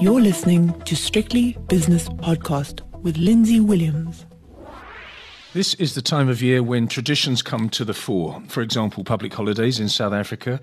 You're listening to Strictly Business Podcast with Lindsay Williams. This is the time of year when traditions come to the fore. For example, public holidays in South Africa,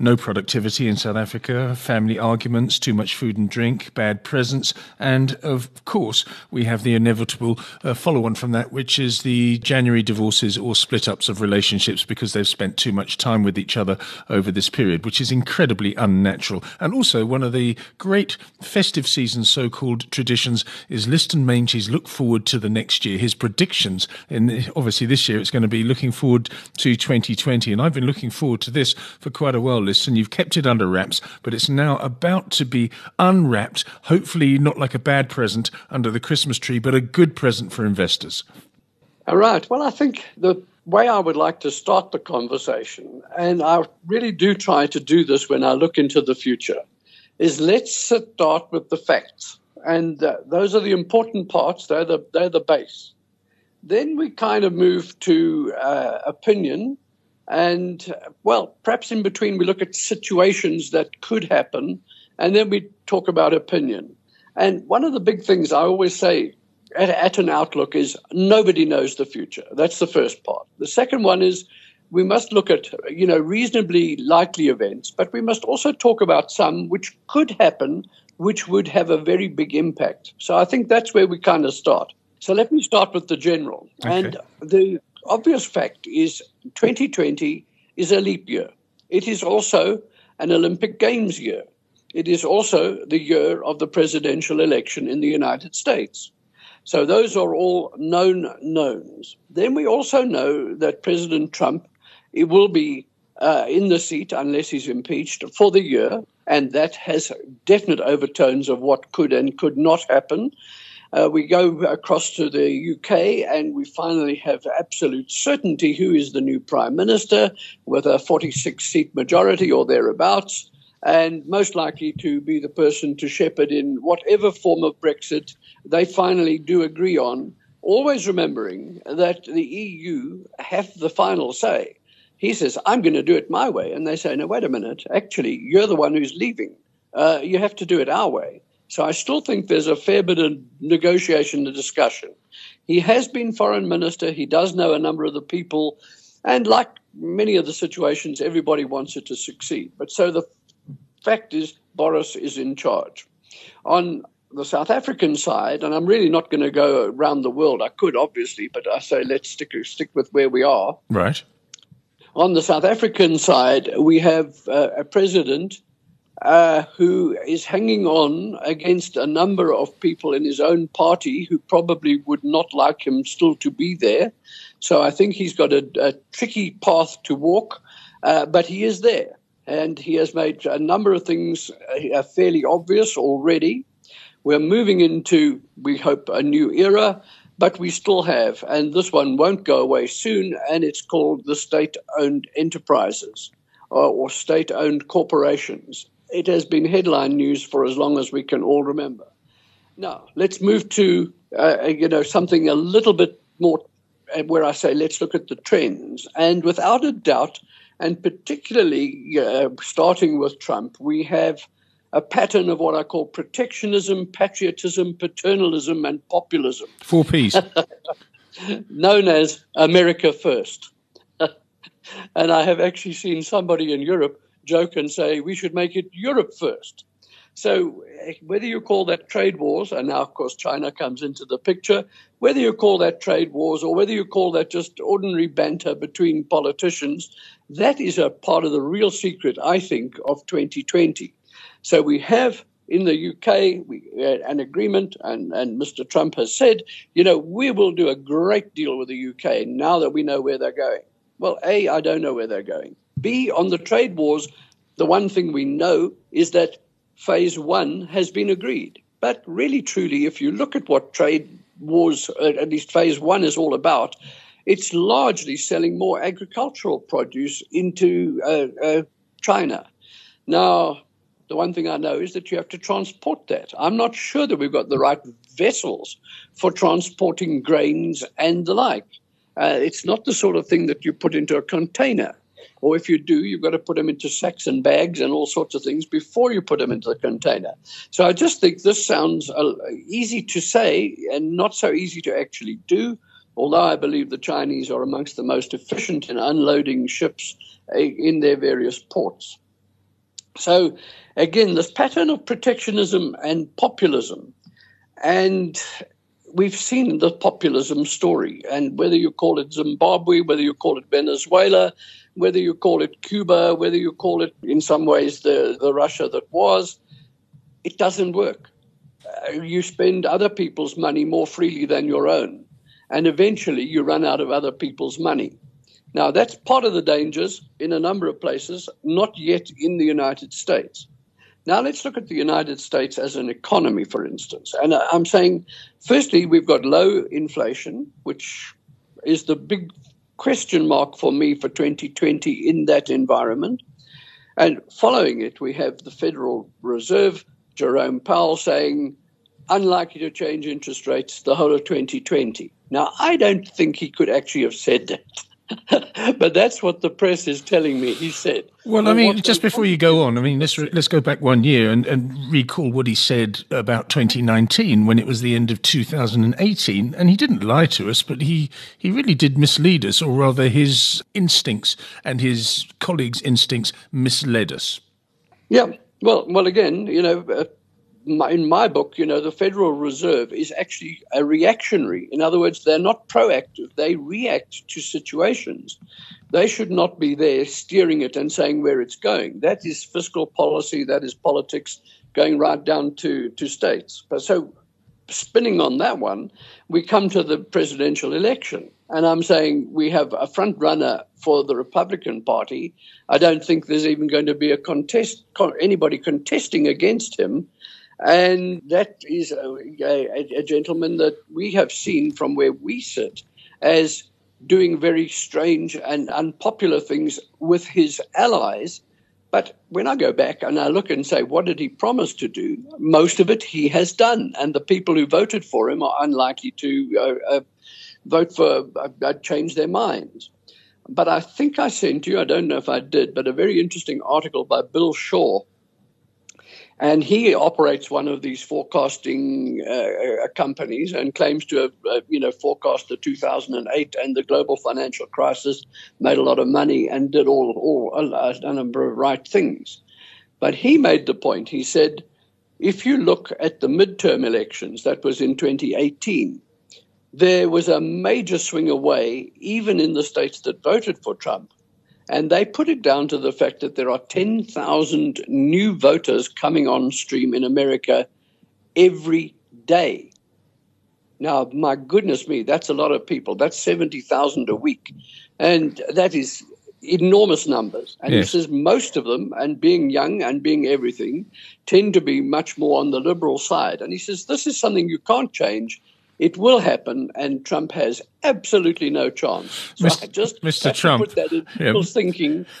no productivity in South Africa, family arguments, too much food and drink, bad presents, and of course, we have the inevitable uh, follow on from that, which is the January divorces or split ups of relationships because they've spent too much time with each other over this period, which is incredibly unnatural. And also, one of the great festive season so called traditions is Liston Meintjes look forward to the next year. His predictions, and obviously this year it's going to be looking forward to 2020. And I've been looking forward to this for quite a while and you've kept it under wraps, but it's now about to be unwrapped, hopefully not like a bad present under the Christmas tree, but a good present for investors. All right. Well, I think the way I would like to start the conversation, and I really do try to do this when I look into the future, is let's start with the facts. And uh, those are the important parts, they're the, they're the base. Then we kind of move to uh, opinion and well, perhaps in between, we look at situations that could happen, and then we talk about opinion. And one of the big things I always say at, at, an outlook is nobody knows the future. That's the first part. The second one is we must look at you know reasonably likely events, but we must also talk about some which could happen, which would have a very big impact. So I think that's where we kind of start. So let me start with the general. Okay. And the obvious fact is 2020 is a leap year. It is also an Olympic Games year. It is also the year of the presidential election in the United States. So those are all known knowns. Then we also know that President Trump it will be uh, in the seat unless he's impeached for the year, and that has definite overtones of what could and could not happen. Uh, we go across to the UK and we finally have absolute certainty who is the new Prime Minister with a 46 seat majority or thereabouts, and most likely to be the person to shepherd in whatever form of Brexit they finally do agree on, always remembering that the EU have the final say. He says, I'm going to do it my way. And they say, no, wait a minute. Actually, you're the one who's leaving. Uh, you have to do it our way. So I still think there's a fair bit of negotiation and discussion. He has been foreign minister. He does know a number of the people. And like many of the situations, everybody wants it to succeed. But so the fact is, Boris is in charge. On the South African side, and I'm really not going to go around the world. I could, obviously, but I say let's stick, stick with where we are. Right. On the South African side, we have uh, a president uh, who is hanging on against a number of people in his own party who probably would not like him still to be there. So I think he's got a, a tricky path to walk, uh, but he is there. And he has made a number of things uh, fairly obvious already. We're moving into, we hope, a new era, but we still have, and this one won't go away soon, and it's called the state owned enterprises or, or state owned corporations it has been headline news for as long as we can all remember. Now, let's move to uh, you know something a little bit more uh, where I say let's look at the trends. And without a doubt, and particularly uh, starting with Trump, we have a pattern of what I call protectionism, patriotism, paternalism, and populism. Four P's. known as America First. and I have actually seen somebody in Europe joke and say we should make it Europe first. So eh, whether you call that trade wars, and now of course China comes into the picture, whether you call that trade wars or whether you call that just ordinary banter between politicians, that is a part of the real secret, I think, of 2020. So we have in the UK we, uh, an agreement, and, and Mr. Trump has said, you know, we will do a great deal with the UK now that we know where they're going. Well, A, I don't know where they're going. B, on the trade wars, the one thing we know is that phase one has been agreed. But really, truly, if you look at what trade wars, uh, at least phase one, is all about, it's largely selling more agricultural produce into uh, uh, China. Now, the one thing I know is that you have to transport that. I'm not sure that we've got the right vessels for transporting grains and the like. Uh, it's not the sort of thing that you put into a container. Or if you do, you've got to put them into sacks and bags and all sorts of things before you put them into the container. So I just think this sounds uh, easy to say and not so easy to actually do. Although I believe the Chinese are amongst the most efficient in unloading ships uh, in their various ports. So, again, this pattern of protectionism and populism, and we've seen the populism story, and whether you call it Zimbabwe, whether you call it Venezuela, whether you call it Cuba, whether you call it in some ways the, the Russia that was, it doesn't work. Uh, you spend other people's money more freely than your own, and eventually you run out of other people's money. Now, that's part of the dangers in a number of places, not yet in the United States. Now, let's look at the United States as an economy, for instance. And I'm saying, firstly, we've got low inflation, which is the big question mark for me for 2020 in that environment. And following it, we have the Federal Reserve, Jerome Powell, saying, unlikely to change interest rates the whole of 2020. Now, I don't think he could actually have said that. but that's what the press is telling me. He said. Well, I mean, just before you go on, I mean, let's let's go back one year and, and recall what he said about 2019 when it was the end of 2018, and he didn't lie to us, but he he really did mislead us, or rather, his instincts and his colleagues' instincts misled us. Yeah. Well, well, again, you know, uh, in my book, you know, the Federal Reserve is actually a reactionary. In other words, they're not proactive, they react to situations. They should not be there steering it and saying where it's going. That is fiscal policy, that is politics going right down to, to states. So, spinning on that one, we come to the presidential election. And I'm saying we have a front runner for the Republican Party. I don't think there's even going to be a contest, anybody contesting against him and that is a, a, a, gentleman that we have seen from where we sit as doing very strange and unpopular things with his allies. But when I go back and I look and say, what did he promise to do? Most of it he has done. And the people who voted for him are unlikely to uh, uh, vote for, uh, change their minds. But I think I sent you, I don't know if I did, but a very interesting article by Bill Shaw and he operates one of these forecasting uh, uh companies and claims to have, uh, you know, forecast the 2008 and the global financial crisis, made a lot of money and did all, all a, a number of right things. But he made the point. He said, if you look at the midterm elections, that was in 2018, there was a major swing away, even in the states that voted for Trump, and they put it down to the fact that there are 10,000 new voters coming on stream in America every day. Now, my goodness me, that's a lot of people. That's 70,000 a week. And that is enormous numbers. And yes. he says most of them, and being young and being everything, tend to be much more on the liberal side. And he says this is something you can't change. It will happen, and Trump has absolutely no chance. So Mr. I just Mr. Trump, put that in yeah. thinking.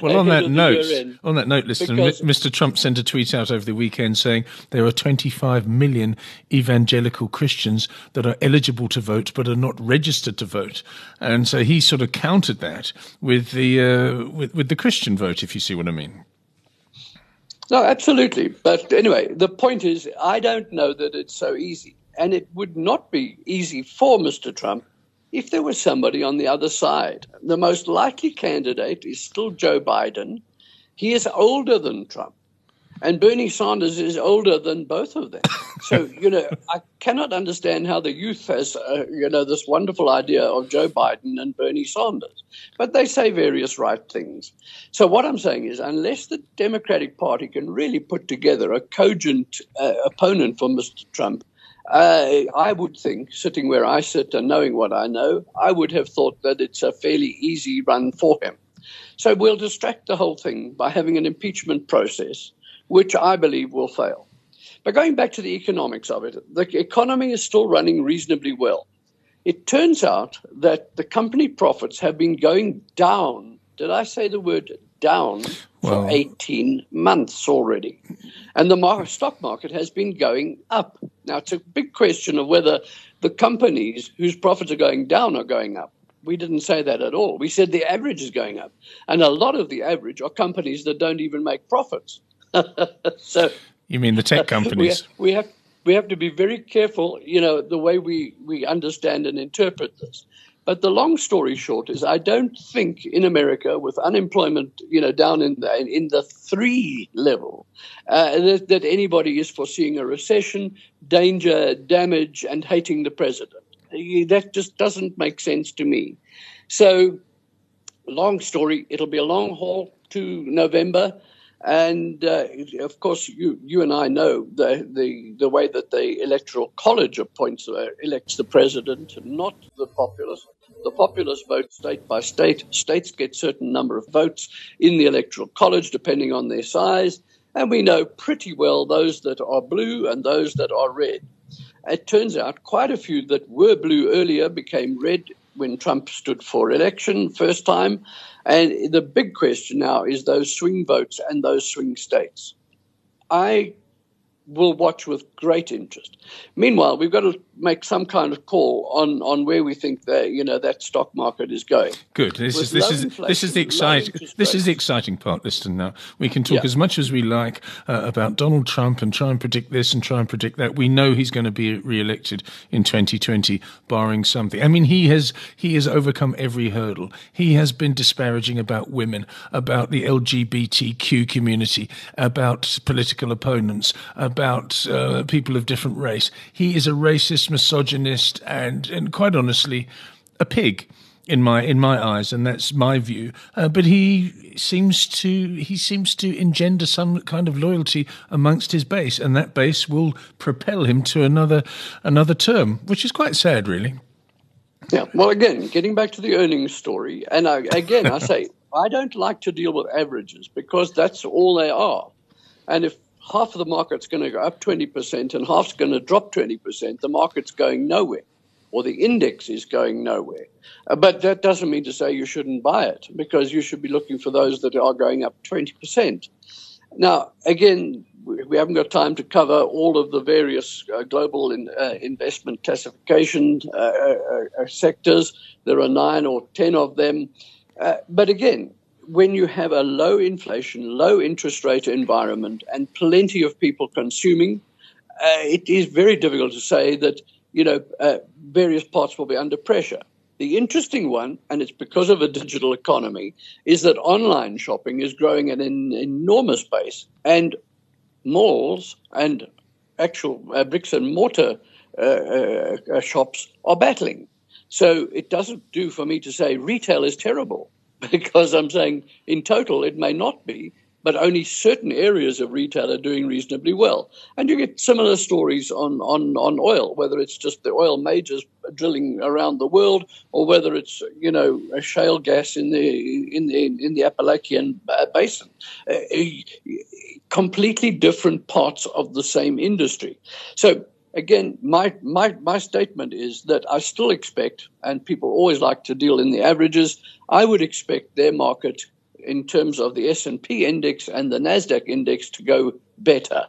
well, on that note, on that note, listen, Mr. Trump sent a tweet out over the weekend saying there are 25 million evangelical Christians that are eligible to vote but are not registered to vote, and so he sort of countered that with the uh, with with the Christian vote, if you see what I mean. No, absolutely. But anyway, the point is, I don't know that it's so easy. And it would not be easy for Mr. Trump if there was somebody on the other side. The most likely candidate is still Joe Biden. He is older than Trump. And Bernie Sanders is older than both of them. So, you know, I cannot understand how the youth has, uh, you know, this wonderful idea of Joe Biden and Bernie Sanders. But they say various right things. So, what I'm saying is, unless the Democratic Party can really put together a cogent uh, opponent for Mr. Trump, uh, I would think, sitting where I sit and knowing what I know, I would have thought that it's a fairly easy run for him. So we'll distract the whole thing by having an impeachment process, which I believe will fail. But going back to the economics of it, the economy is still running reasonably well. It turns out that the company profits have been going down. Did I say the word down well, for 18 months already. And the stock market has been going up. Now, it's a big question of whether the companies whose profits are going down are going up. We didn't say that at all. We said the average is going up. And a lot of the average are companies that don't even make profits. so You mean the tech companies? we, we have we have to be very careful, you know, the way we, we understand and interpret this. But the long story short is, I don't think in America, with unemployment, you know, down in the in the three level, uh, that, that anybody is foreseeing a recession, danger, damage, and hating the president. That just doesn't make sense to me. So, long story. It'll be a long haul to November. And uh, of course, you, you and I know the, the, the way that the Electoral College appoints uh, elects the president, not the populace. The populace vote state by state. States get certain number of votes in the Electoral College, depending on their size. And we know pretty well those that are blue and those that are red. It turns out quite a few that were blue earlier became red when Trump stood for election first time. And the big question now is those swing votes and those swing states. I will watch with great interest. Meanwhile, we've got to make some kind of call on, on where we think that you know that stock market is going. Good. This is this is this is the exciting this is the exciting part. Listen now, we can talk yeah. as much as we like uh, about Donald Trump and try and predict this and try and predict that. We know he's going to be re-elected in 2020, barring something. I mean, he has he has overcome every hurdle. He has been disparaging about women, about the LGBTQ community, about political opponents, about uh, people of different race. He is a racist misogynist, and, and quite honestly, a pig in my in my eyes, and that's my view. Uh, but he seems to he seems to engender some kind of loyalty amongst his base, and that base will propel him to another another term, which is quite sad, really. Yeah. Well, again, getting back to the earnings story, and I, again, I say I don't like to deal with averages because that's all they are, and if half of the market's going to go up 20% and half's going to drop 20%, the market's going nowhere or the index is going nowhere. Uh, but that doesn't mean to say you shouldn't buy it because you should be looking for those that are going up 20%. Now, again, we haven't got time to cover all of the various uh, global in, uh, investment classification uh, uh, uh sectors. There are nine or ten of them. but again, when you have a low inflation, low interest rate environment, and plenty of people consuming, uh, it is very difficult to say that you know uh, various parts will be under pressure. The interesting one, and it's because of a digital economy, is that online shopping is growing at an enormous pace, and malls and actual uh, bricks and mortar uh, uh, shops are battling. So it doesn't do for me to say retail is terrible because I'm saying in total it may not be, but only certain areas of retail are doing reasonably well. And you get similar stories on, on, on oil, whether it's just the oil majors drilling around the world, or whether it's you know a shale gas in the in the in the Appalachian basin. Uh, completely different parts of the same industry. So again, my, my, my statement is that I still expect, and people always like to deal in the averages, I would expect their market in terms of the S&P index and the Nasdaq index to go better.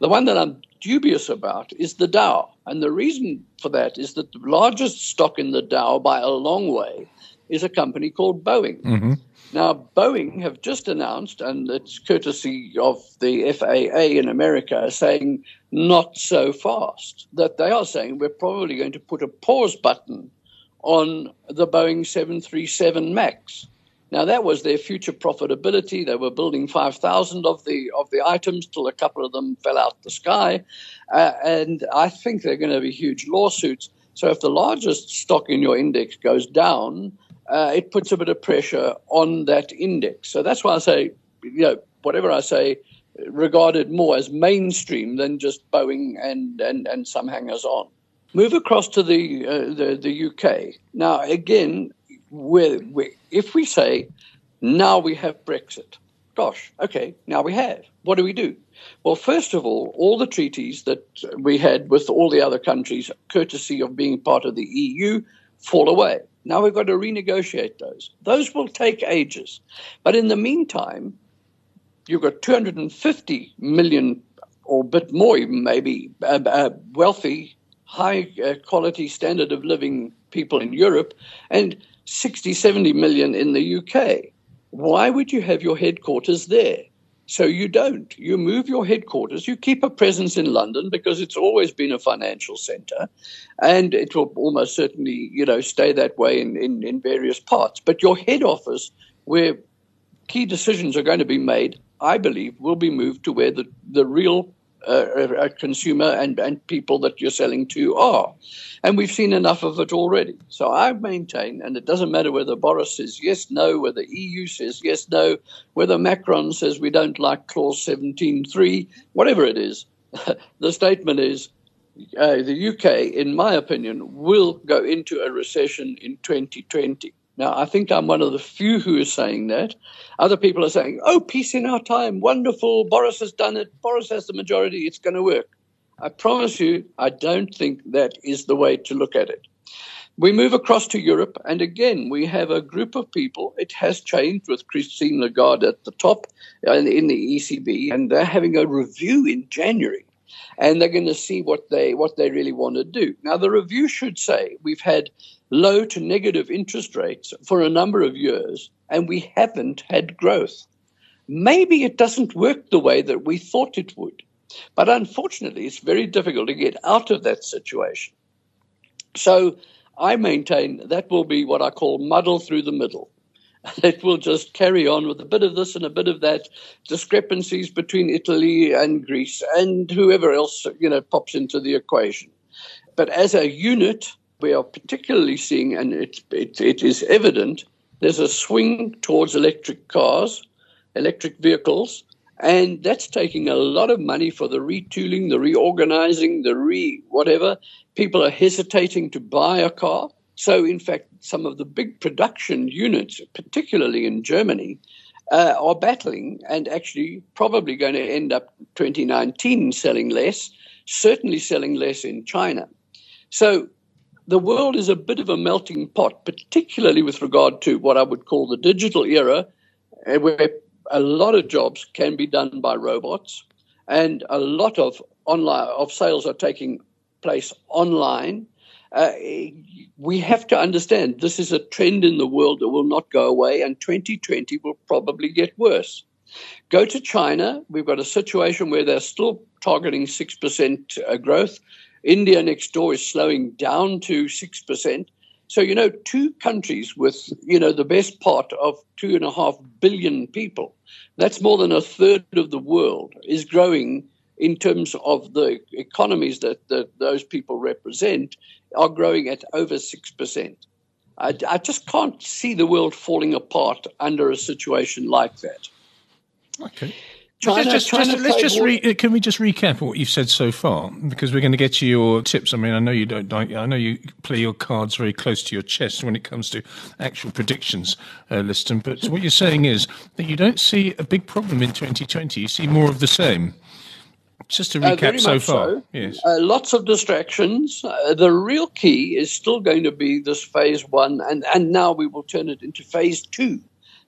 The one that I'm dubious about is the Dow, and the reason for that is that the largest stock in the Dow by a long way is a company called Boeing. Mm-hmm. Now, Boeing have just announced, and it's courtesy of the FAA in America, saying not so fast, that they are saying we're probably going to put a pause button on the Boeing 737 MAX. Now that was their future profitability. They were building 5,000 of the of the items till a couple of them fell out the sky, uh, and I think they're going to be huge lawsuits. So if the largest stock in your index goes down, uh, it puts a bit of pressure on that index. So that's why I say, you know, whatever I say, regarded more as mainstream than just Boeing and and and some hangers on. Move across to the uh, the, the UK. Now again, we're, we're, if we say now we have Brexit, gosh, okay, now we have. What do we do? Well, first of all, all the treaties that we had with all the other countries, courtesy of being part of the EU, fall away. Now we've got to renegotiate those. Those will take ages. But in the meantime, you've got 250 million or a bit more, even maybe, uh, uh, wealthy, high uh, quality standard of living people in Europe. And 60, 70 million in the UK. Why would you have your headquarters there? So you don't. You move your headquarters. You keep a presence in London because it's always been a financial centre, and it will almost certainly, you know, stay that way in, in, in various parts. But your head office, where key decisions are going to be made, I believe, will be moved to where the, the real a consumer and, and people that you're selling to are. And we've seen enough of it already. So I maintain, and it doesn't matter whether Boris says yes, no, whether EU says yes, no, whether Macron says we don't like clause 17.3, whatever it is, the statement is uh, the UK, in my opinion, will go into a recession in 2020. Now, I think I'm one of the few who is saying that. Other people are saying, oh, peace in our time, wonderful, Boris has done it, Boris has the majority, it's going to work. I promise you, I don't think that is the way to look at it. We move across to Europe, and again, we have a group of people. It has changed with Christine Lagarde at the top uh, in the ECB, and they're having a review in January and they're going to see what they what they really want to do. Now, the review should say we've had low to negative interest rates for a number of years, and we haven't had growth. Maybe it doesn't work the way that we thought it would. But unfortunately, it's very difficult to get out of that situation. So I maintain that will be what I call muddle through the middle. It will just carry on with a bit of this and a bit of that, discrepancies between Italy and Greece and whoever else you know pops into the equation. But as a unit, we are particularly seeing, and it, it, it is evident, there's a swing towards electric cars, electric vehicles, and that's taking a lot of money for the retooling, the reorganizing, the re whatever. People are hesitating to buy a car. So, in fact, some of the big production units, particularly in Germany, uh, are battling and actually probably going to end up 2019 selling less, certainly selling less in China. So the world is a bit of a melting pot, particularly with regard to what I would call the digital era, uh, where a lot of jobs can be done by robots, and a lot of online of sales are taking place online. Uh, we have to understand this is a trend in the world that will not go away, and 2020 will probably get worse. Go to China. We've got a situation where they're still targeting 6% uh, growth. India next door is slowing down to 6%. So, you know, two countries with, you know, the best part of two and a half billion people, that's more than a third of the world, is growing in terms of the economies that, that those people represent, are growing at over 6%. I, I just can't see the world falling apart under a situation like that. Okay. China, just, just, let's just re, can we just recap what you've said so far because we're going to get to your tips. I mean, I know you don't. I know you play your cards very close to your chest when it comes to actual predictions, uh, Liston. But what you're saying is that you don't see a big problem in 2020. You see more of the same. Just to uh, recap uh, so far, so. yes, uh, lots of distractions. Uh, the real key is still going to be this phase one, and and now we will turn it into phase two.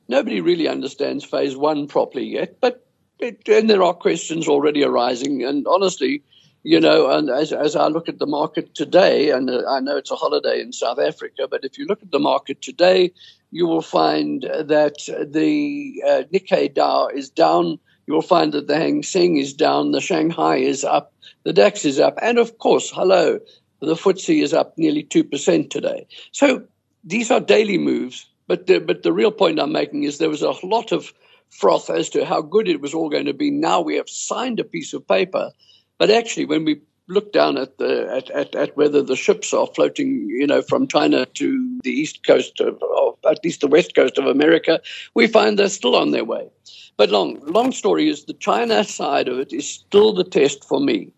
Nobody really understands phase one properly yet, but it, and there are questions already arising. And honestly, you know, and as, as I look at the market today, and uh, I know it's a holiday in South Africa, but if you look at the market today, you will find that the uh, Nikkei Dow is down. You will find that the Hang Seng is down, the Shanghai is up, the DAX is up, and of course, hello, the FTSE is up nearly 2% today. So these are daily moves, but the, but the real point I'm making is there was a lot of froth as to how good it was all going to be. Now we have signed a piece of paper, but actually, when we look down at the at, at, at whether the ships are floating, you know, from China to the east coast of, of at least the west coast of America, we find they're still on their way. But long long story is the China side of it is still the test for me.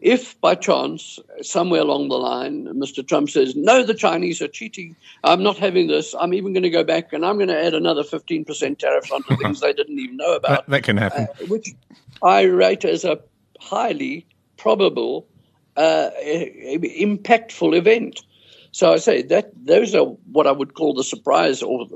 If by chance, somewhere along the line, Mr. Trump says, no, the Chinese are cheating, I'm not having this, I'm even going to go back and I'm going to add another 15% tariffs onto things they didn't even know about. That, that can happen. Uh, which I rate as a highly probable, uh, impactful event. So I say that those are what I would call the surprise of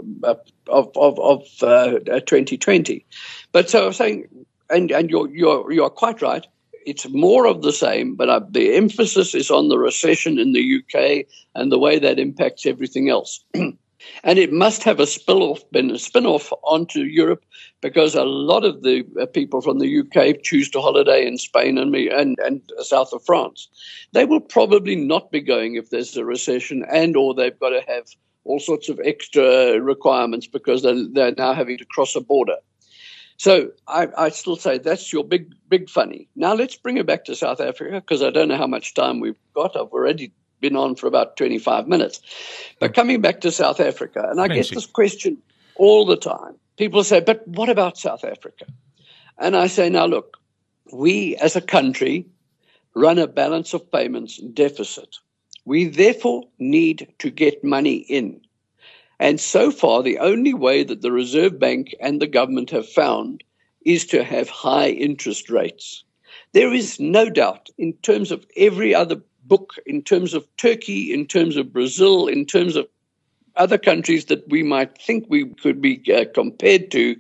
of of, of uh, 2020. But so I'm saying, and and you're you're you're quite right it's more of the same, but uh, the emphasis is on the recession in the UK and the way that impacts everything else. And it must have a spill off, been a spin off onto Europe because a lot of the uh, people from the UK choose to holiday in Spain and, and, and south of France. They will probably not be going if there's a recession and or they've got to have all sorts of extra requirements because they're, they're now having to cross a border. So I, I, still say that's your big, big funny. Now let's bring it back to South Africa because I don't know how much time we've got. I've already been on for about 25 minutes. But coming back to South Africa, and I get this question all the time. People say, but what about South Africa? And I say, now look, we as a country run a balance of payments deficit. We therefore need to get money in. And so far, the only way that the Reserve Bank and the government have found is to have high interest rates. There is no doubt, in terms of every other book, in terms of Turkey, in terms of Brazil, in terms of other countries that we might think we could be uh, compared to,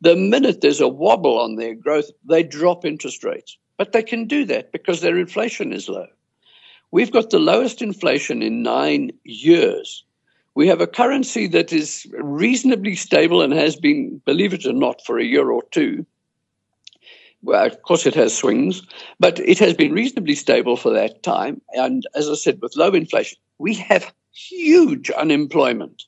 the minute there's a wobble on their growth, they drop interest rates. But they can do that because their inflation is low. We've got the lowest inflation in nine years. We have a currency that is reasonably stable and has been, believe it or not, for a year or two. Well, of course, it has swings, but it has been reasonably stable for that time. And as I said, with low inflation, we have huge unemployment.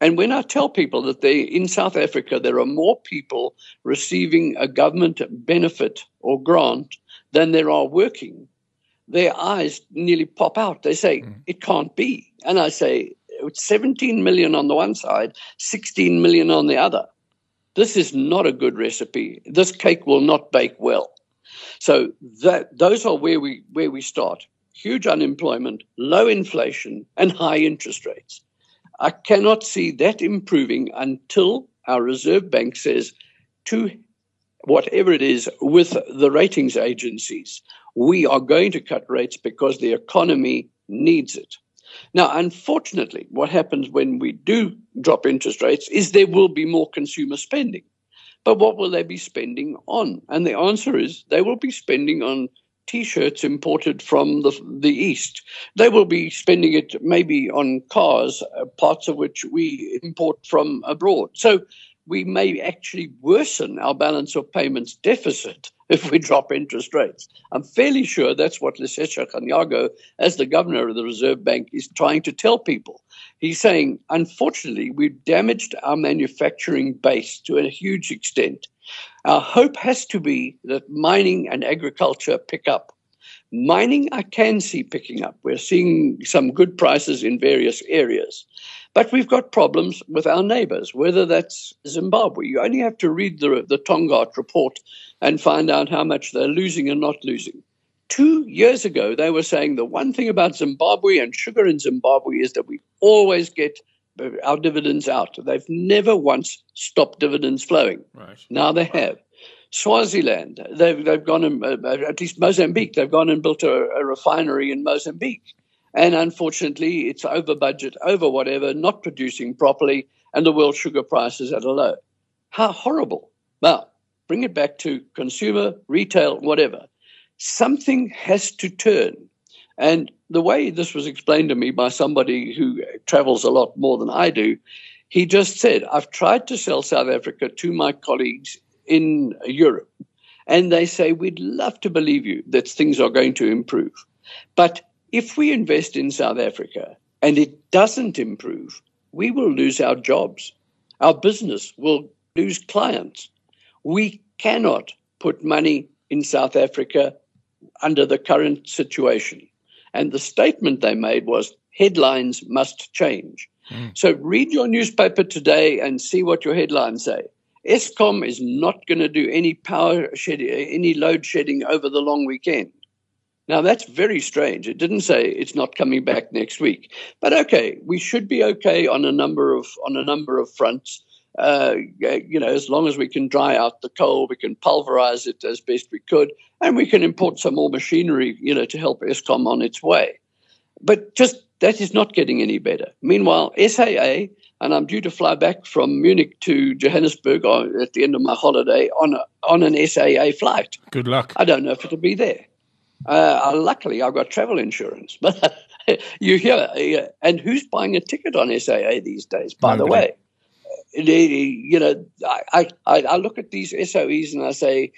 And when I tell people that they in South Africa there are more people receiving a government benefit or grant than there are working, their eyes nearly pop out. They say, mm. it can't be. And I say, it's 17 million on the one side, 16 million on the other. This is not a good recipe. This cake will not bake well. So that those are where we where we start. Huge unemployment, low inflation, and high interest rates. I cannot see that improving until our Reserve Bank says to whatever it is with the ratings agencies, we are going to cut rates because the economy needs it. Now, unfortunately, what happens when we do drop interest rates is there will be more consumer spending. But what will they be spending on? And the answer is they will be spending on T-shirts imported from the the east. They will be spending it maybe on cars, uh, parts of which we import from abroad. So we may actually worsen our balance of payments deficit if we drop interest rates. I'm fairly sure that's what Lesetja Kganyago, as the governor of the Reserve Bank, is trying to tell people. He's saying, unfortunately, we've damaged our manufacturing base to a huge extent. Our hope has to be that mining and agriculture pick up. Mining, I can see picking up. We're seeing some good prices in various areas. But we've got problems with our neighbors, whether that's Zimbabwe. You only have to read the, the Tongaat report and find out how much they're losing and not losing. Two years ago, they were saying the one thing about Zimbabwe and sugar in Zimbabwe is that we always get our dividends out. They've never once stopped dividends flowing. Right. Now they have. Swaziland, they've, they've gone, and, uh, at least Mozambique, they've gone and built a, a refinery in Mozambique. And unfortunately, it's over budget, over whatever, not producing properly, and the world sugar price is at a low. How horrible. Well, bring it back to consumer, retail, whatever. Something has to turn. And the way this was explained to me by somebody who travels a lot more than I do, he just said, I've tried to sell South Africa to my colleagues in Europe, and they say, We'd love to believe you that things are going to improve. But if we invest in South Africa and it doesn't improve, we will lose our jobs. Our business will lose clients. We cannot put money in South Africa under the current situation. And the statement they made was headlines must change. Mm. So read your newspaper today and see what your headlines say. Eskom is not going to do any power shed, any load shedding over the long weekend. Now that's very strange. It didn't say it's not coming back next week, but okay, we should be okay on a number of on a number of fronts. Uh, you know, as long as we can dry out the coal, we can pulverize it as best we could, and we can import some more machinery, you know, to help Eskom on its way. But just that is not getting any better. Meanwhile, SAA, and I'm due to fly back from Munich to Johannesburg at the end of my holiday on a, on an SAA flight. Good luck. I don't know if it'll be there. Uh, luckily, I've got travel insurance, but you hear, uh, and who's buying a ticket on SAA these days? By Nobody. the way, you know, I, I I look at these SOEs and I say,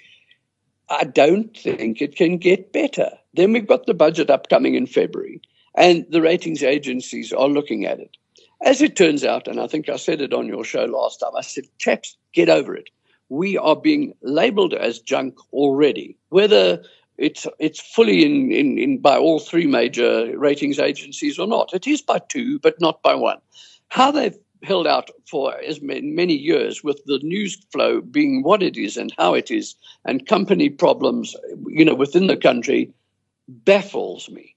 I don't think it can get better. Then we've got the budget upcoming in February, and the ratings agencies are looking at it. As it turns out, and I think I said it on your show last time, I said, chaps, get over it. We are being labeled as junk already. Whether it's it's fully in, in, in by all three major ratings agencies or not. It is by two, but not by one. How they've held out for as many years with the news flow being what it is and how it is and company problems you know within the country baffles me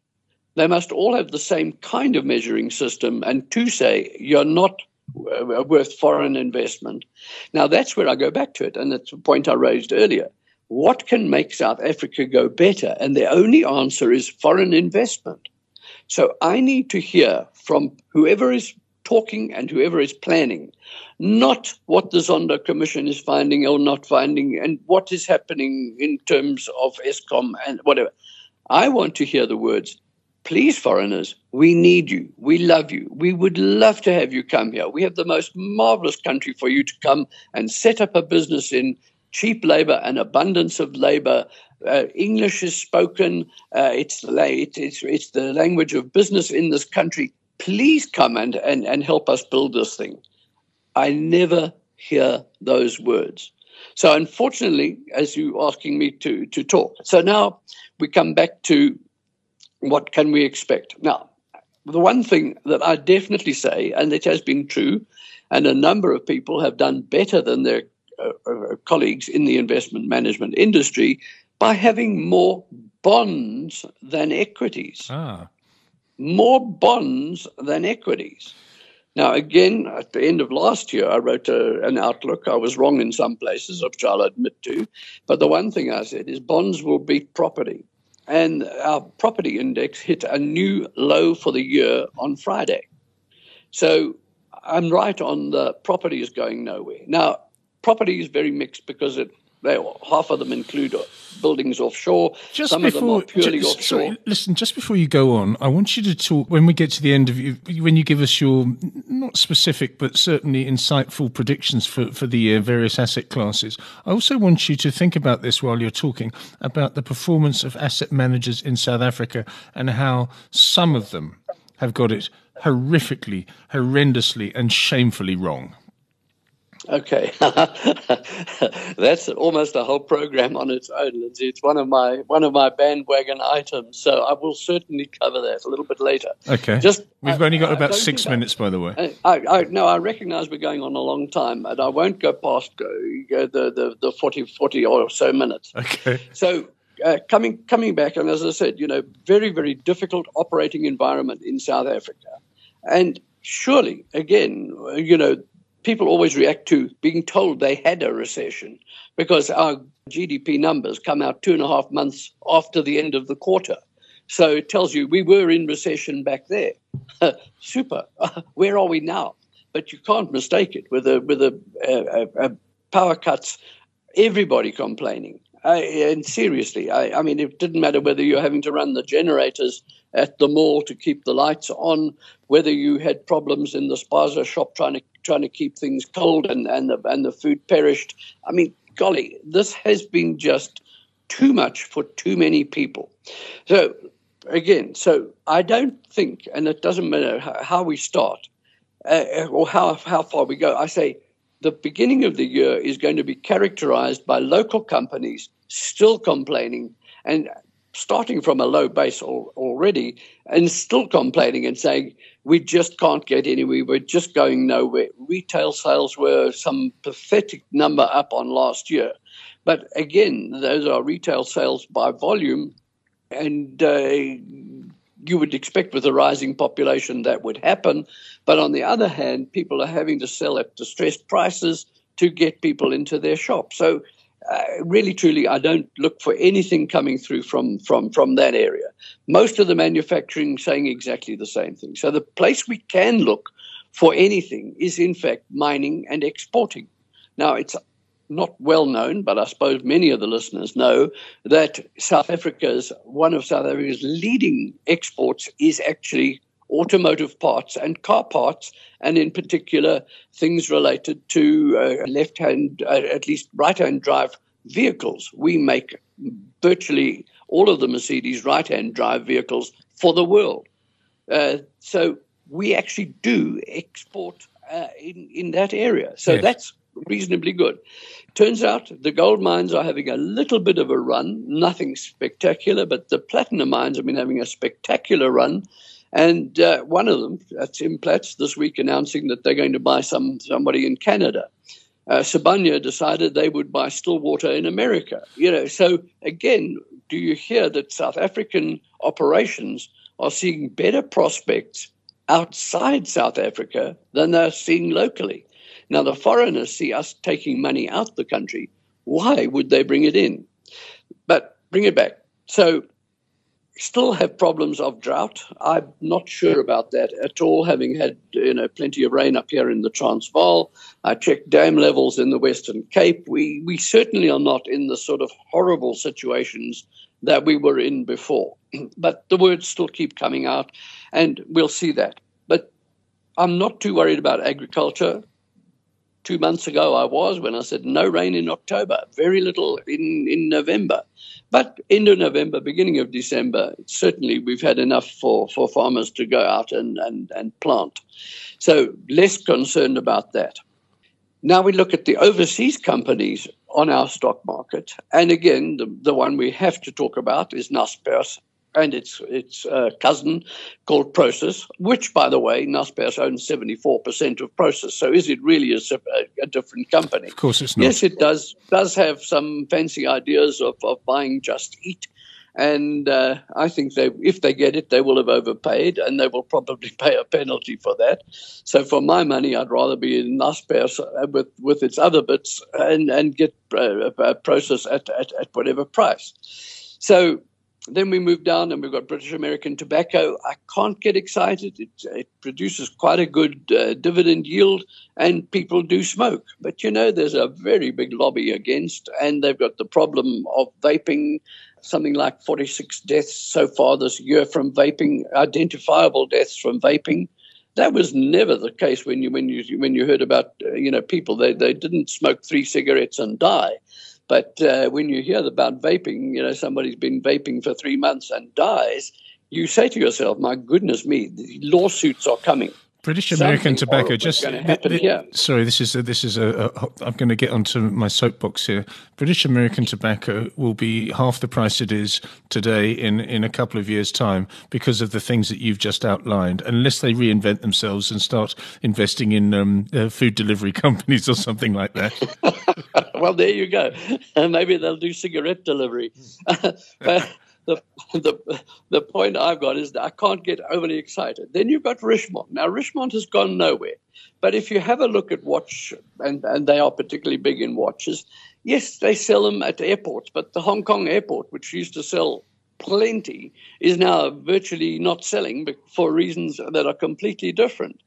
they must all have the same kind of measuring system and to say you're not uh, worth foreign investment. Now that's where i go back to it and that's a point i raised earlier. What can make south africa go better? And the only answer is foreign investment. So i need to hear from whoever is talking and whoever is planning, not what the Zondo Commission is finding or not finding and what is happening in terms of Eskom and whatever. I want to hear the words, please, foreigners, we need you. We love you. We would love to have you come here. We have the most marvelous country for you to come and set up a business in cheap labor and abundance of labor. Uh, English is spoken. Uh, it's, the, it's, it's the language of business in this country please come and, and, and help us build this thing. I never hear those words. So unfortunately, as you're asking me to, to talk. So now we come back to what can we expect? Now, the one thing that I definitely say, and it has been true, and a number of people have done better than their uh, uh, colleagues in the investment management industry by having more bonds than equities. Ah more bonds than equities. Now, again, at the end of last year, I wrote a, an outlook. I was wrong in some places, which I'll admit to. But the one thing I said is bonds will beat property. And our property index hit a new low for the year on Friday. So I'm right on the property is going nowhere. Now, property is very mixed because it they, half of them include uh, buildings offshore. Just Some before, of them are purely just, offshore. Sorry, listen, just before you go on, I want you to talk when we get to the end of you, when you give us your not specific but certainly insightful predictions for, for the year, various asset classes. I also want you to think about this while you're talking about the performance of asset managers in South Africa and how some of them have got it horrifically, horrendously, and shamefully wrong. Okay, that's almost a whole program on its own, Lindsay. It's one of my one of my bandwagon items, so I will certainly cover that a little bit later. Okay, just we've I, only got I about six minutes, by the way. I, I, no, I recognise we're going on a long time, and I won't go past uh, the, the the 40, 40 or so minutes. Okay, So uh, coming coming back, and as I said, you know, very very difficult operating environment in South Africa, and surely again, uh, you know, people always react to being told they had a recession because our GDP numbers come out two and a half months after the end of the quarter. So it tells you we were in recession back there. Super. Where are we now? But you can't mistake it with a with a, a, a power cuts. Everybody complaining. I, and seriously, I, I mean, it didn't matter whether you're having to run the generators at the mall to keep the lights on, whether you had problems in the spaza shop trying to trying to keep things cold and and the, and the food perished. I mean, golly, this has been just too much for too many people. So again, so I don't think, and it doesn't matter how, we start uh, or how how far we go. I say the beginning of the year is going to be characterized by local companies still complaining and starting from a low base al- already and still complaining and saying we just can't get anywhere. We're just going nowhere. Retail sales were some pathetic number up on last year. But again those are retail sales by volume and uh, you would expect with a rising population that would happen. But on the other hand, people are having to sell at distressed prices to get people into their shop. So, uh, really, truly, I don't look for anything coming through from, from, from that area. Most of the manufacturing saying exactly the same thing. So, the place we can look for anything is, in fact, mining and exporting. Now, it's not well known, but I suppose many of the listeners know that South Africa's one of South Africa's leading exports is actually automotive parts and car parts, and in particular things related to uh, left hand, uh, at least right hand drive vehicles. We make virtually all of the Mercedes right hand drive vehicles for the world. Uh, so we actually do export uh, in, in that area. So yes. that's reasonably good. Turns out the gold mines are having a little bit of a run, nothing spectacular, but the platinum mines have been having a spectacular run. And uh, one of them, that's Implats, this week announcing that they're going to buy some somebody in Canada. Uh, Sibanye decided they would buy Stillwater in America. You know, so again, do you hear that South African operations are seeing better prospects outside South Africa than they're seeing locally? Now, the foreigners see us taking money out the country. Why would they bring it in? But bring it back. So, still have problems of drought. I'm not sure about that at all, having had you know plenty of rain up here in the Transvaal. I checked dam levels in the Western Cape. We we certainly are not in the sort of horrible situations that we were in before. but the words still keep coming out, and we'll see that. But I'm not too worried about agriculture two months ago I was when I said no rain in October, very little in, in November. But end of November, beginning of December, certainly we've had enough for, for farmers to go out and, and, and plant. So less concerned about that. Now we look at the overseas companies on our stock market. And again, the, the one we have to talk about is Naspers and its its uh, cousin called Prosus, which, by the way, Naspers owns seventy four percent of Prosus. So, is it really a, a, different company? Of course, it's not. Yes, it does does have some fancy ideas of, of buying Just Eat, and uh, I think they, if they get it, they will have overpaid, and they will probably pay a penalty for that. So, for my money, I'd rather be in Naspers uh, with with its other bits and and get uh, a Prosus at, at at whatever price. So then we move down and we've got British American Tobacco. I can't get excited. It, it produces quite a good uh, dividend yield and people do smoke. But you know, there's a very big lobby against, and they've got the problem of vaping. Something like 46 deaths so far this year from vaping, identifiable deaths from vaping. That was never the case when you when you when you heard about uh, you know people they they didn't smoke three cigarettes and die. But uh, when you hear about vaping, you know, somebody's been vaping for three months and dies, you say to yourself, my goodness me, the lawsuits are coming. British American Tobacco. Just sorry, this is a, this is a, a. I'm going to get onto my soapbox here. British American Tobacco will be half the price it is today in in a couple of years' time because of the things that you've just outlined. Unless they reinvent themselves and start investing in um, uh, food delivery companies or something like that. well, there you go. maybe they'll do cigarette delivery. but the, the, the point I've got is that I can't get overly excited. Then you've got Richemont. Now, Richemont has gone nowhere. But if you have a look at watch, and, and they are particularly big in watches, yes, they sell them at airports, but the Hong Kong airport, which used to sell plenty, is now virtually not selling for reasons that are completely different.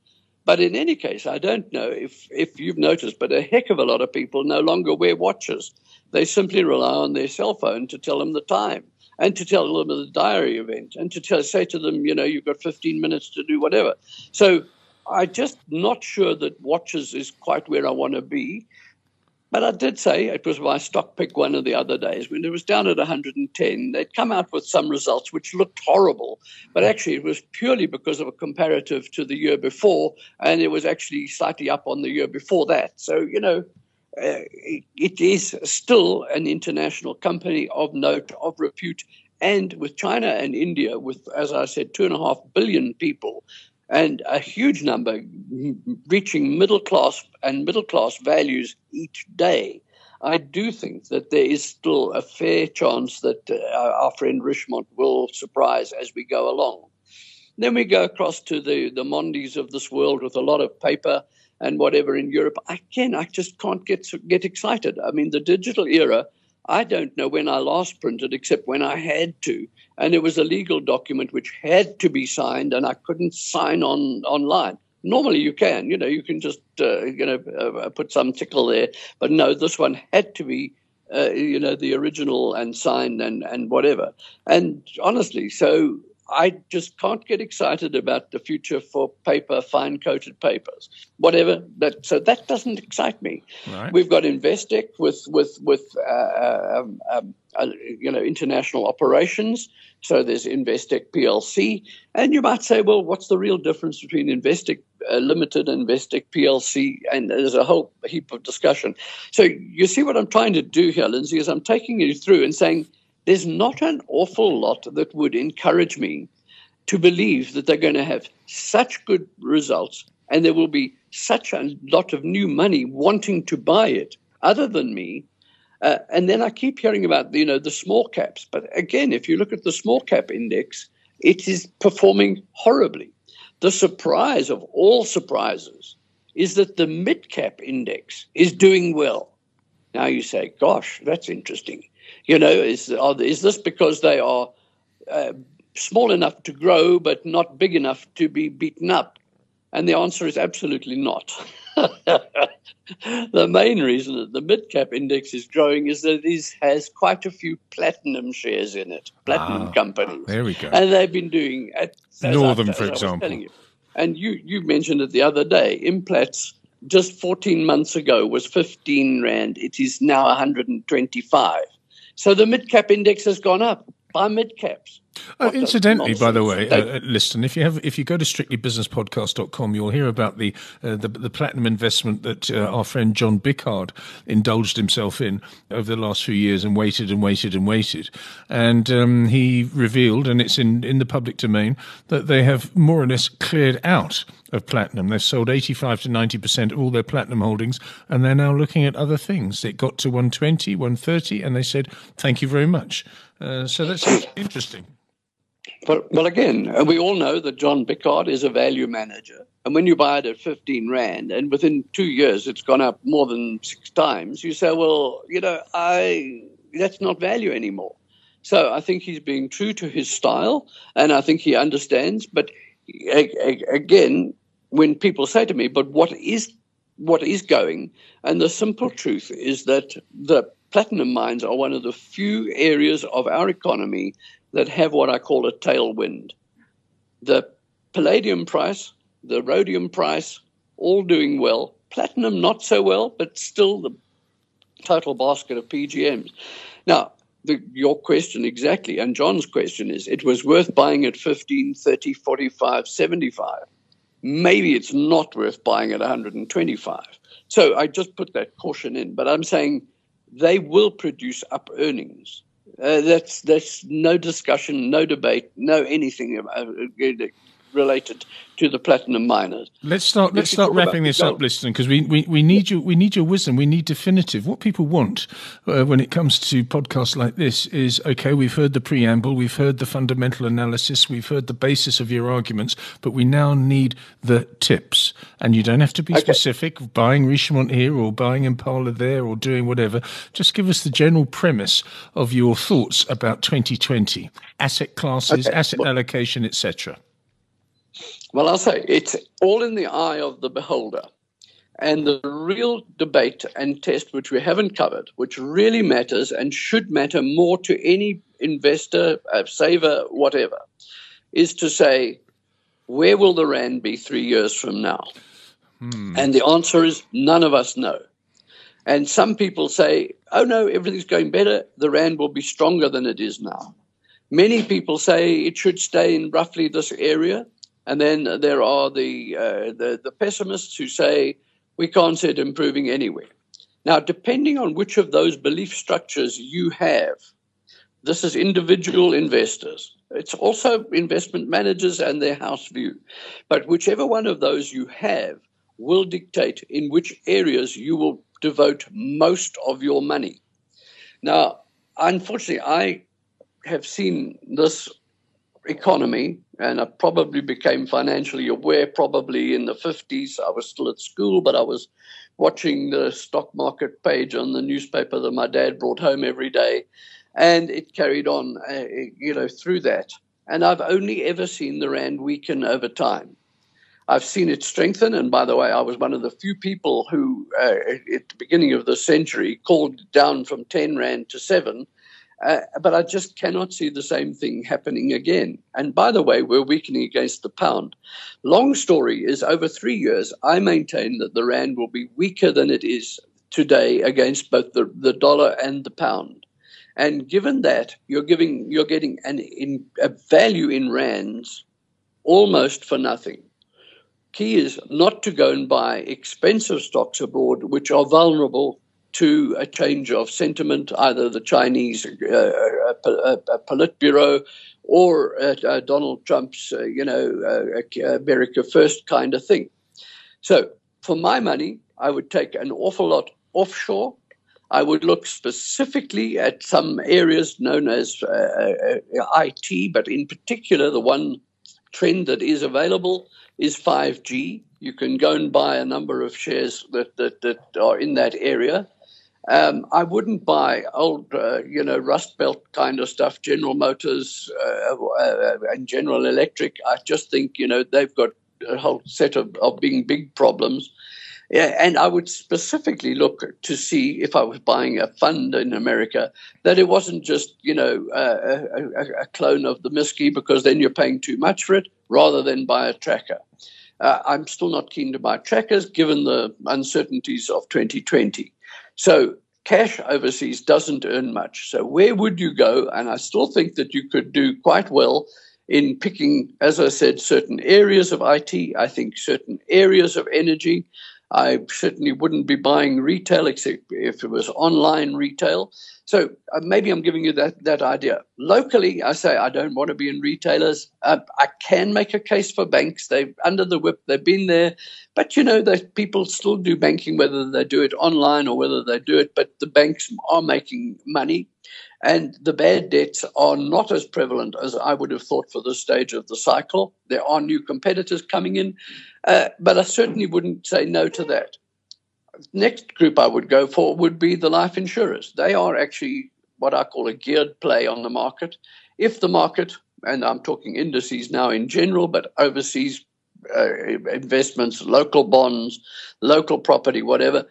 But in any case, I don't know if, if you've noticed, but a heck of a lot of people no longer wear watches. They simply rely on their cell phone to tell them the time and to tell them of the diary event and to tell, say to them, you know, you've got 15 minutes to do whatever. So I'm just not sure that watches is quite where I want to be. But I did say it was my stock pick one of the other days when it was down at 110. They'd come out with some results which looked horrible, but actually it was purely because of a comparative to the year before, and it was actually slightly up on the year before that. So, you know, it is still an international company of note, of repute, and with China and India, with, as I said, two and a half billion people, and a huge number reaching middle class and middle class values each day, I do think that there is still a fair chance that uh, our friend Richemont will surprise as we go along. Then we go across to the, the Mondis of this world with a lot of paper and whatever in Europe. I can, I just can't get get excited. I mean, the digital era. I don't know when I last printed, except when I had to, and it was a legal document which had to be signed, and I couldn't sign on online. Normally you can, you know, you can just, uh, you know, uh, put some tickle there. But no, this one had to be, uh, you know, the original and signed and, and whatever. And honestly, so I just can't get excited about the future for paper, fine coated papers, whatever. That so that doesn't excite me. Right. We've got Investec with with with uh, um, um, uh, you know international operations. So there's Investec PLC, and you might say, well, what's the real difference between Investec uh, Limited and Investec PLC? And there's a whole heap of discussion. So you see what I'm trying to do here, Lindsay, is I'm taking you through and saying there's not an awful lot that would encourage me to believe that they're going to have such good results and there will be such a lot of new money wanting to buy it other than me. Uh, and then I keep hearing about you know the small caps, but again, if you look at the small cap index, it is performing horribly. The surprise of all surprises is that the mid cap index is doing well. Now you say, "Gosh, that's interesting." You know, is are, is this because they are uh, small enough to grow but not big enough to be beaten up? And the answer is absolutely not. the main reason that the mid cap index is growing is that it has quite a few platinum shares in it, platinum ah, companies. There we go. And they've been doing at Northam, for example. You. And you, you mentioned it the other day. Implats just 14 months ago was 15 rand. It is now 125. So the mid cap index has gone up by mid caps. Uh, incidentally, by the way, uh, listen. If you have, if you go to strictlybusinesspodcast.com, you'll hear about the uh, the, the, platinum investment that uh, our friend John Biccard indulged himself in over the last few years, and waited and waited and waited, and um, he revealed, and it's in in the public domain, that they have more or less cleared out of platinum. They've sold 85 to 90 percent of all their platinum holdings, and they're now looking at other things. It got to 120, 130, and they said, "Thank you very much." Uh, so that's interesting. But, well, again, uh, we all know that John Biccard is a value manager. And when you buy it at 15 Rand and within two years it's gone up more than six times, you say, well, you know, I that's not value anymore. So I think he's being true to his style and I think he understands. But again, when people say to me, but what is what is going? And the simple truth is that the platinum mines are one of the few areas of our economy that have what I call a tailwind. The palladium price, the rhodium price, all doing well. Platinum not so well, but still the total basket of PGMs. Now, the, your question exactly, and John's question is it was worth buying at 15, 30, 45, 75. Maybe it's not worth buying at 125. So I just put that caution in, but I'm saying they will produce up earnings. Uh, that's that's no discussion, no debate, no anything about, related to the platinum miners. Let's start. Let's start wrapping this up, listening, because we, we, we need you. We need your wisdom. We need definitive. What people want uh, when it comes to podcasts like this is okay. We've heard the preamble. We've heard the fundamental analysis. We've heard the basis of your arguments. But we now need the tips. And you don't have to be okay. specific. Buying Richemont here or buying Impala there or doing whatever. Just give us the general premise of your thoughts about 2020 asset classes, okay. asset well, allocation, etc. Well, I'll say it's all in the eye of the beholder. And the real debate and test, which we haven't covered, which really matters and should matter more to any investor, uh, saver, whatever, is to say, where will the RAND be three years from now? Hmm. And the answer is none of us know. And some people say, oh no, everything's going better. The RAND will be stronger than it is now. Many people say it should stay in roughly this area. And then there are the, uh, the, the pessimists who say we can't see it improving anywhere. Now, depending on which of those belief structures you have, this is individual investors. It's also investment managers and their house view. But whichever one of those you have will dictate in which areas you will devote most of your money. Now, unfortunately, I have seen this economy, and I probably became financially aware probably in the 50s. I was still at school, but I was watching the stock market page on the newspaper that my dad brought home every day, and it carried on, uh, you know, through that. And I've only ever seen the rand weaken over time. I've seen it strengthen. And by the way, I was one of the few people who, uh, at the beginning of the century, called down from 10 Rand to 7. Uh, but I just cannot see the same thing happening again. And by the way, we're weakening against the pound. Long story is over three years, I maintain that the Rand will be weaker than it is today against both the, the dollar and the pound. And given that, you're giving you're getting an in, a value in rands almost for nothing. Key is not to go and buy expensive stocks abroad, which are vulnerable to a change of sentiment, either the Chinese uh, uh, uh, uh Politburo or uh, uh, Donald Trump's, you know, America First kind of thing. So, for my money, I would take an awful lot offshore I would look specifically at some areas known as uh, uh, uh IT, but in particular, the one trend that is available is 5G. You can go and buy a number of shares that, that, that are in that area. Um, I wouldn't buy old, uh, you know, Rust Belt kind of stuff, General Motors uh, uh, and General Electric. I just think, you know, they've got a whole set of, of being big problems. And I would specifically look to see if I was buying a fund in America that it wasn't just you know a, a, a clone of the MSCI because then you're paying too much for it, rather than buy a tracker. Uh, I'm still not keen to buy trackers given the uncertainties of 2020. So cash overseas doesn't earn much. So where would you go? And I still think that you could do quite well in picking, as I said, certain areas of IT. I think certain areas of energy. I certainly wouldn't be buying retail except if it was online retail. So uh, maybe I'm giving you that, that idea. Locally, I say I don't want to be in retailers. Uh, I can make a case for banks. They've under the whip. They've been there, but you know that people still do banking, whether they do it online or whether they do it. But the banks are making money, and the bad debts are not as prevalent as I would have thought for this stage of the cycle. There are new competitors coming in, uh, but I certainly wouldn't say no to that next group I would go for would be the life insurers. They are actually what I call a geared play on the market. If the market, and I'm talking indices now in general, but overseas uh, investments, local bonds, local property, whatever,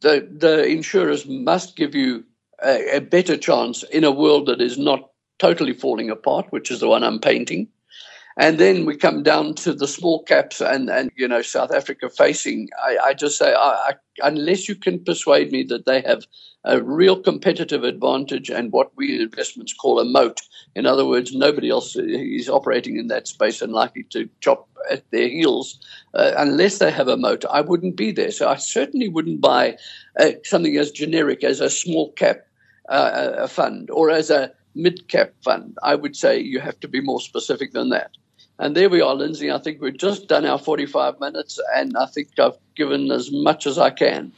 the, the insurers must give you a, a better chance in a world that is not totally falling apart, which is the one I'm painting. And then we come down to the small caps and, and you know, South Africa facing. I, I just say, I, I, unless you can persuade me that they have a real competitive advantage and what we investments call a moat, in other words, nobody else is operating in that space and likely to chop at their heels, uh, unless they have a moat, I wouldn't be there. So I certainly wouldn't buy uh, something as generic as a small cap uh, a fund or as a mid cap fund. I would say you have to be more specific than that. And there we are, Lindsay. I think we've just done our 45 minutes, and I think I've given as much as I can.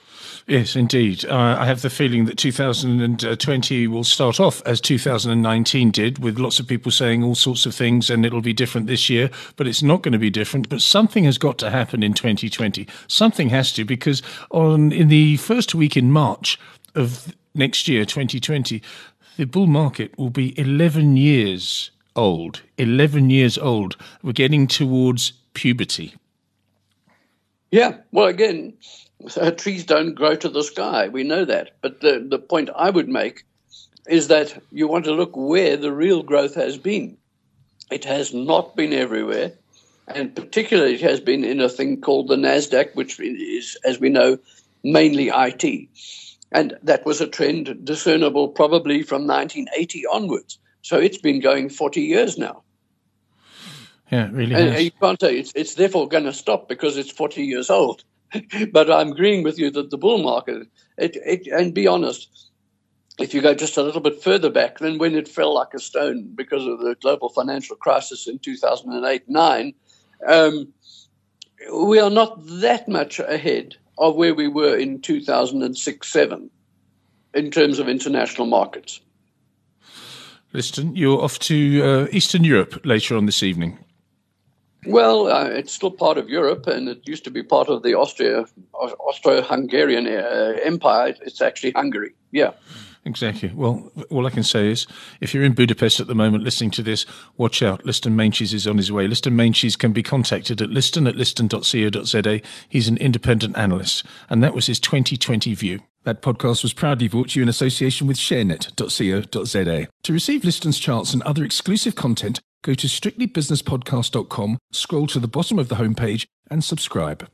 Yes, indeed. Uh, I have the feeling that 2020 will start off as 2019 did, with lots of people saying all sorts of things, and it'll be different this year, but it's not going to be different. But something has got to happen in 2020. Something has to, because on in the first week in March of next year, 2020, the bull market will be 11 years old, 11 years old. We're getting towards puberty. Yeah, well, again, uh, trees don't grow to the sky. We know that. But the, the point I would make is that you want to look where the real growth has been. It has not been everywhere, and particularly it has been in a thing called the NASDAQ, which is, as we know, mainly IT. And that was a trend discernible probably from 1980 onwards. So it's been going 40 years now. Yeah, it really and, has. you can't say it's, it's therefore going to stop because it's 40 years old. but I'm agreeing with you that the bull market, it, it, and be honest, if you go just a little bit further back, then when it fell like a stone because of the global financial crisis in 2008 9, um, we are not that much ahead of where we were in 2006 7 in terms of international markets. Liston, you're off to uh, Eastern Europe later on this evening. Well, uh, it's still part of Europe, and it used to be part of the Austria, Austro-Hungarian uh, Empire. It's actually Hungary. Yeah. Exactly. Well, all I can say is if you're in Budapest at the moment listening to this, watch out. Liston Meintjes is on his way. Liston Meintjes can be contacted at liston at liston.co.za. He's an independent analyst, and that was his 2020 view. That podcast was proudly brought to you in association with sharenet.co.za. To receive Liston's charts and other exclusive content, go to strictlybusinesspodcast.com, scroll to the bottom of the homepage, and subscribe.